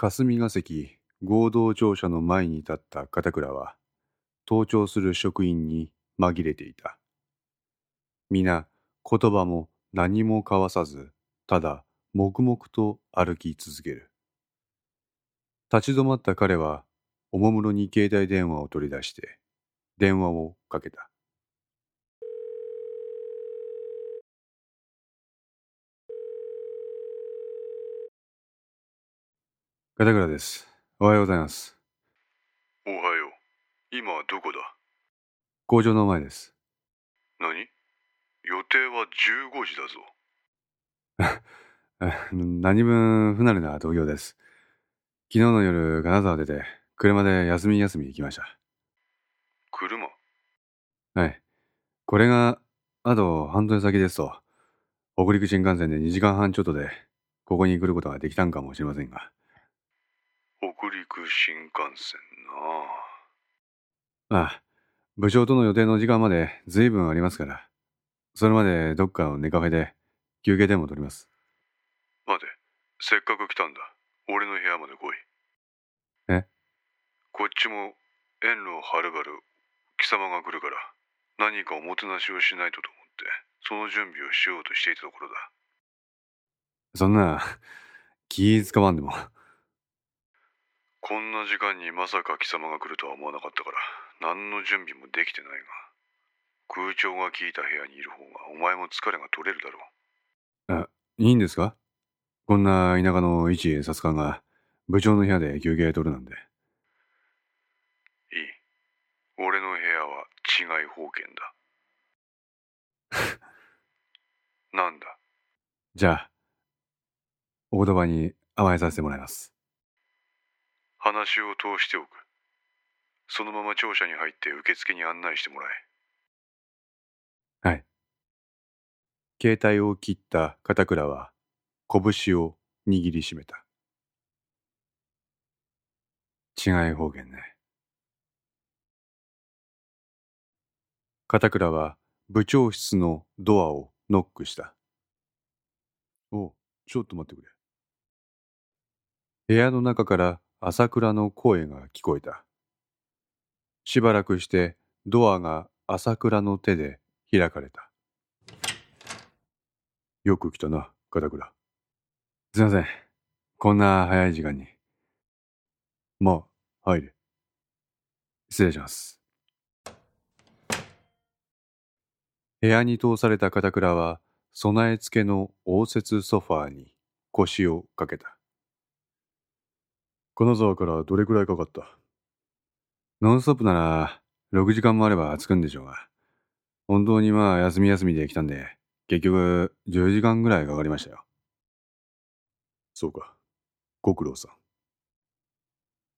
霞が関合同庁舎の前に立った片倉は、登庁する職員に紛れていた。皆、言葉も何も交わさず、ただ黙々と歩き続ける。立ち止まった彼は、おもむろに携帯電話を取り出して、電話をかけた。片倉です。おはようございます。おはよう。今はどこだ？工場の前です。何？予定は15時だぞ。何分不慣れな同業です。昨日の夜、金沢出て、車で休み休み行きました。車？はい。これが、あと半年先ですと、北陸新幹線で2時間半ちょっとで、ここに来ることができたんかもしれませんが。北陸新幹線なああ、部長との予定の時間まで随分ありますから、それまでどっかの寝カフェで休憩でも取ります。待て、せっかく来たんだ。俺の部屋まで来い。え？こっちも遠路はるばる貴様が来るから何かおもてなしをしないとと思ってその準備をしようとしていたところだ。そんな気使わんでも。こんな時間にまさか貴様が来るとは思わなかったから何の準備もできてないが空調が効いた部屋にいる方がお前も疲れが取れるだろう。あ、いいんですか？こんな田舎の一警察官が部長の部屋で休憩取るなんて。いい。俺の部屋は違い保険だ。なんだ？じゃあ、お言葉に甘えさせてもらいます。話を通しておく。そのまま庁舎に入って受付に案内してもらえ。はい。携帯を切った片倉は拳を握りしめた。違い方言ね。片倉は部長室のドアをノックした。おちょっと待ってくれ。部屋の中から朝倉の声が聞こえた。しばらくしてドアが朝倉の手で開かれた。よく来たな、片倉。すいません。こんな早い時間に。まあ、入れ。失礼します。部屋に通された片倉は、備え付けの応接ソファーに腰をかけた。金沢からどれくらいかかった？ノンストップなら6時間もあれば着くんでしょうが、本当にまあ休み休みで来たんで、結局10時間ぐらいかかりましたよ。そうか。ご苦労さん。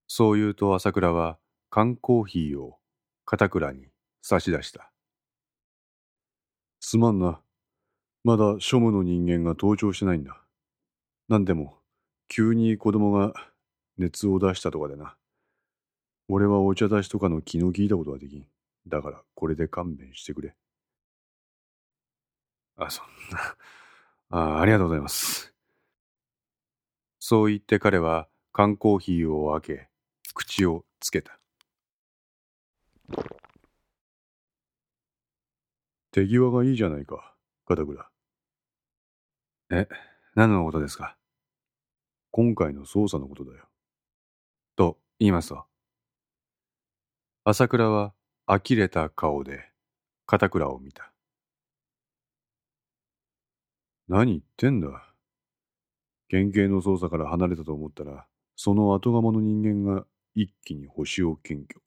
そう言うと朝倉は缶コーヒーを片倉に差し出した。すまんな。まだ庶務の人間が登場してないんだ。なんでも、急に子供が熱を出したとかでな。俺はお茶出しとかの気の利いたことはできん。だからこれで勘弁してくれ。あ、そんな。あありがとうございます。そう言って彼は缶コーヒーを開け、口をつけた。手際がいいじゃないか、片倉。え、何のことですか？今回の捜査のことだよ。と言いますと。朝倉は呆れた顔で片倉を見た。何言ってんだ県警の捜査から離れたと思ったら、その後釜の人間が一気に星を検挙。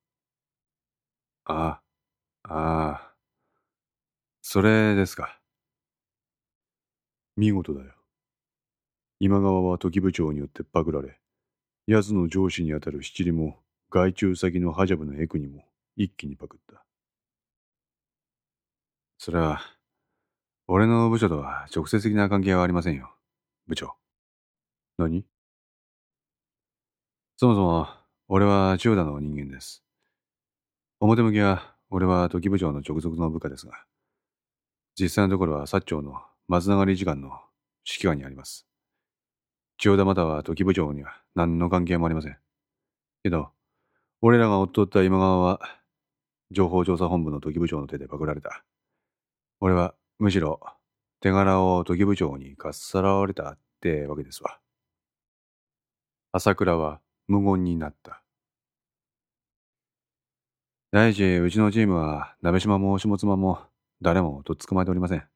ああ、ああ、それですか。見事だよ。今川は時部長によってパクられ、奴の上司にあたる七里も外注先のハジャブのエクにも一気にパクった。それは、俺の部署とは直接的な関係はありませんよ、部長。何？そもそも、俺は千代田の人間です。表向きは、俺は時部長の直属の部下ですが、実際のところは薩長の松永理事官の指揮下にあります。千代田または時部長には何の関係もありません。けど、俺らが追っとった今川は、情報調査本部の時部長の手でパクられた。俺は、むしろ、手柄を時部長にかっさらわれたってわけですわ。朝倉は無言になった。第一、うちのチームは、鍋島も下妻も、誰もとっ捕まえておりません。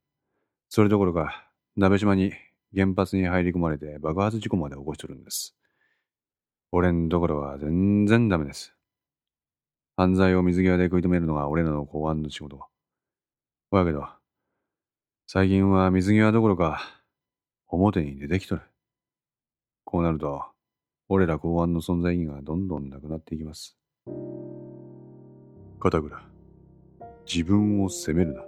それどころか、鍋島に原発に入り込まれて爆発事故まで起こしとるんです。俺んところは全然ダメです。犯罪を水際で食い止めるのが俺らの公安の仕事。ほやけど、最近は水際どころか、表に出てきとる。こうなると、俺ら公安の存在意義がどんどんなくなっていきます。片倉、自分を責めるな。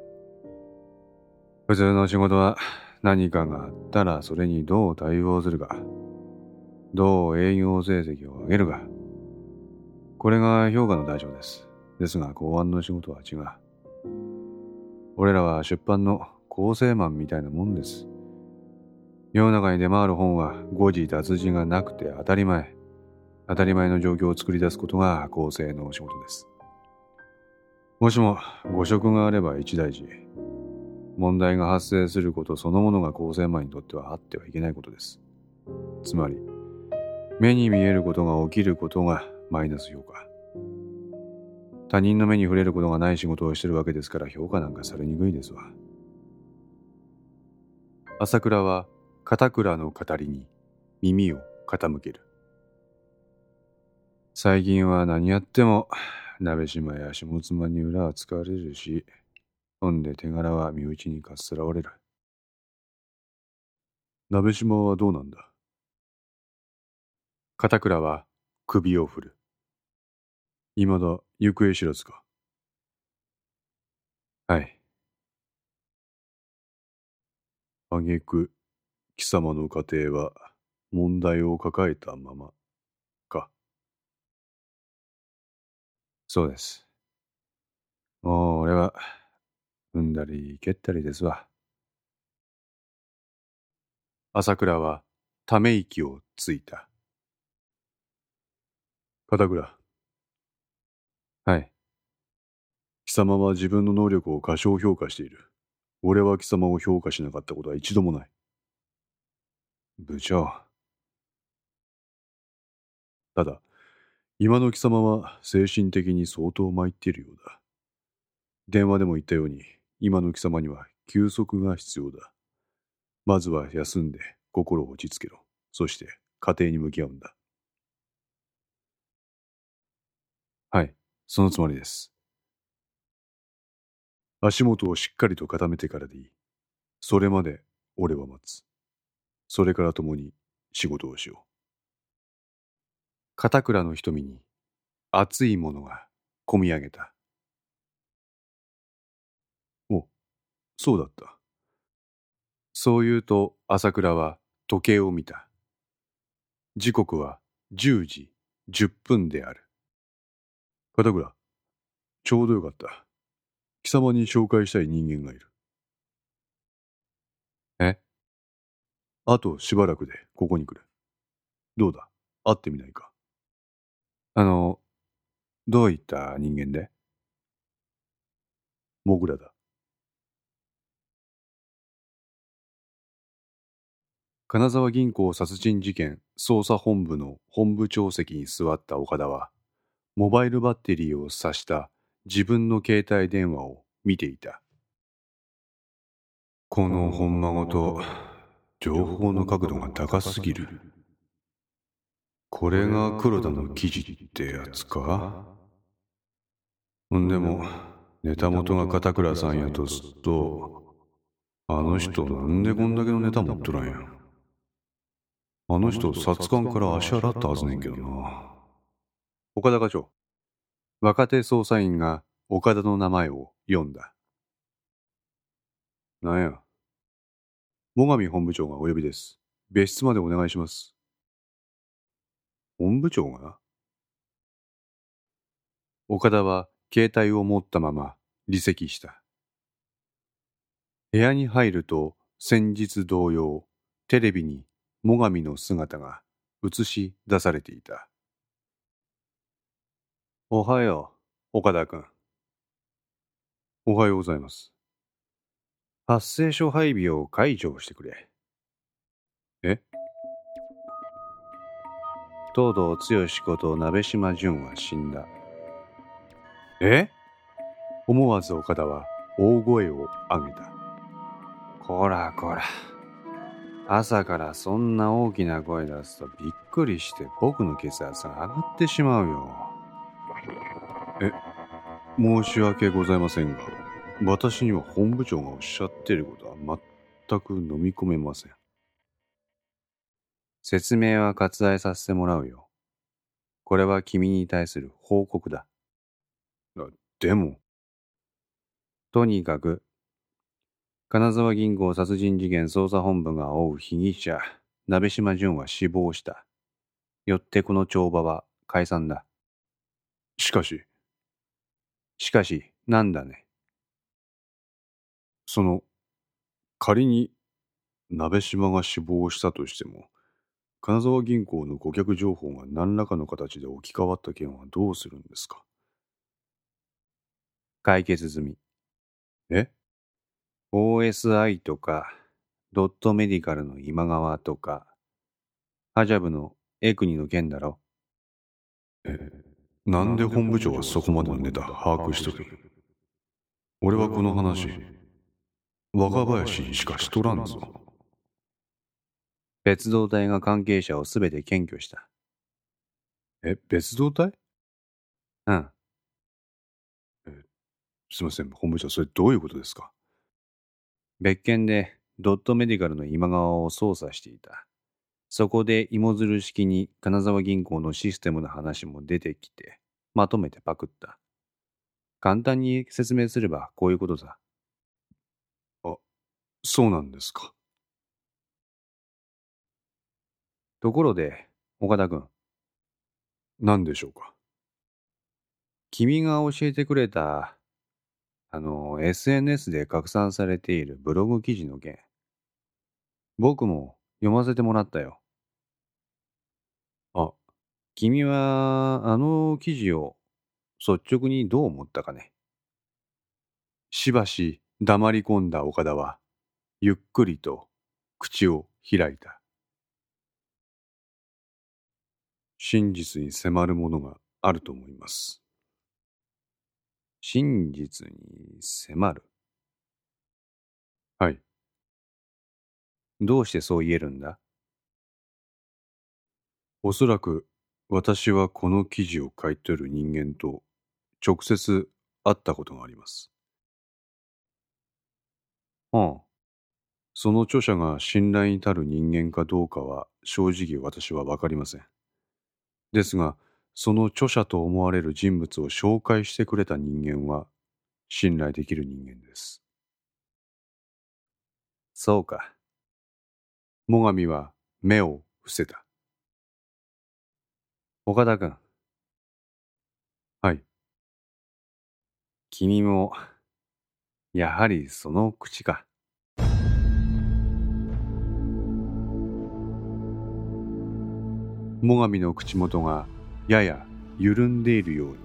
普通の仕事は何かがあったらそれにどう対応するか、どう営業成績を上げるか、これが評価の対象です。ですが公安の仕事は違う。俺らは出版の構成マンみたいなもんです。世の中に出回る本は誤字脱字がなくて当たり前。当たり前の状況を作り出すことが構成の仕事です。もしも誤植があれば一大事。問題が発生することそのものが構成マンにとってはあってはいけないことです。つまり、目に見えることが起きることがマイナス評価。他人の目に触れることがない仕事をしてるわけですから評価なんかされにくいですわ。朝倉は片倉の語りに耳を傾ける。最近は何やっても鍋島や下妻に裏は使われるし、ほんで手柄は身内にかっさらわれる。鍋島はどうなんだ？片倉は首を振る。未だ行方知らずか？はい。あげく、貴様の家庭は問題を抱えたまま、か。そうです。もう俺は、踏んだり蹴ったりですわ。朝倉はため息をついた。片倉。はい。貴様は自分の能力を過小評価している。俺は貴様を評価しなかったことは一度もない。部長。ただ、今の貴様は精神的に相当参っているようだ。電話でも言ったように、今の貴様には休息が必要だ。まずは休んで心を落ち着けろ。そして家庭に向き合うんだ。はい、そのつもりです。足元をしっかりと固めてからでいい。それまで俺は待つ。それから共に仕事をしよう。片倉の瞳に熱いものがこみ上げた。そうだった。そう言うと朝倉は時計を見た。時刻は10時10分である。片倉、ちょうどよかった。貴様に紹介したい人間がいる。え？あとしばらくでここに来る。どうだ？会ってみないか？あの、どういった人間で？モグラだ。金沢銀行殺人事件捜査本部の本部長席に座った岡田は、モバイルバッテリーを挿した自分の携帯電話を見ていた。この本間ごと、情報の角度が高すぎる。これが黒田の記事ってやつか？んでも、ネタ元が片倉さんやとすっと、あの人なんでこんだけのネタ持っとらんや。あの人、殺官から足洗ったはずねんけどな。岡田課長。若手捜査員が岡田の名前を読んだ。なんや。最上本部長がお呼びです。別室までお願いします。本部長が？岡田は携帯を持ったまま離席した。部屋に入ると先日同様、テレビに最上の姿が映し出されていた。おはよう、岡田君。おはようございます。発生書配備を解除してくれ。え？東堂剛こと鍋島淳は死んだ。え？思わず岡田は大声を上げた。こらこら。朝からそんな大きな声出すとびっくりして僕の血圧が上がってしまうよ。え、申し訳ございませんが、私には本部長がおっしゃっていることは全く飲み込めません。説明は割愛させてもらうよ。これは君に対する報告だ。でも。とにかく、金沢銀行殺人事件捜査本部が追う被疑者、鍋島淳は死亡した。よってこの帳場は解散だ。しかし。しかし、なんだね。その、仮に、鍋島が死亡したとしても、金沢銀行の顧客情報が何らかの形で置き換わった件はどうするんですか？解決済み。え？?OSI とか、ドットメディカルの今川とか、ハジャブのエクニの件だろ？え、なんで本部長はそこまでのネタ把握しとる俺はこの話、若林にしかしとらんぞ。別動隊が関係者をすべて検挙した。え、別動隊？うん。え、すいません、本部長、それどういうことですか？別件でドットメディカルの今川を捜査していた。そこで芋づる式に金沢銀行のシステムの話も出てきて、まとめてパクった。簡単に説明すればこういうことさ。あ、そうなんですか。ところで、岡田君。何でしょうか。君が教えてくれた、あの、SNS で拡散されているブログ記事の件。僕も読ませてもらったよ。あ、君は、あの記事を率直にどう思ったかね。しばし黙り込んだ岡田は、ゆっくりと口を開いた。真実に迫るものがあると思います。真実に迫るはい。どうしてそう言えるんだ？おそらく私はこの記事を書いてる人間と直接会ったことがあります。ああ。その著者が信頼に足る人間かどうかは正直私はわかりません。ですが、その著者と思われる人物を紹介してくれた人間は信頼できる人間です。そうか。最上は目を伏せた。岡田君。はい。君も、やはりその口か。最上の口元がやや緩んでいるように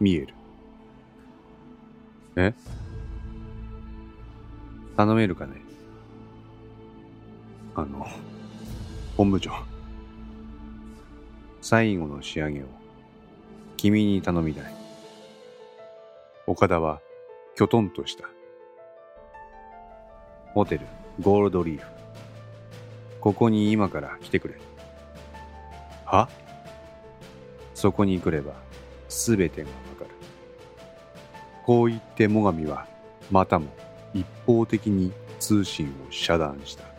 見える。え？頼めるかね？あの、本部長。最後の仕上げを君に頼みたい。岡田はきょとんとした。ホテルゴールドリーフ。ここに今から来てくれ。は？そこに来れば全てがわかる。こう言って最上はまたも一方的に通信を遮断した。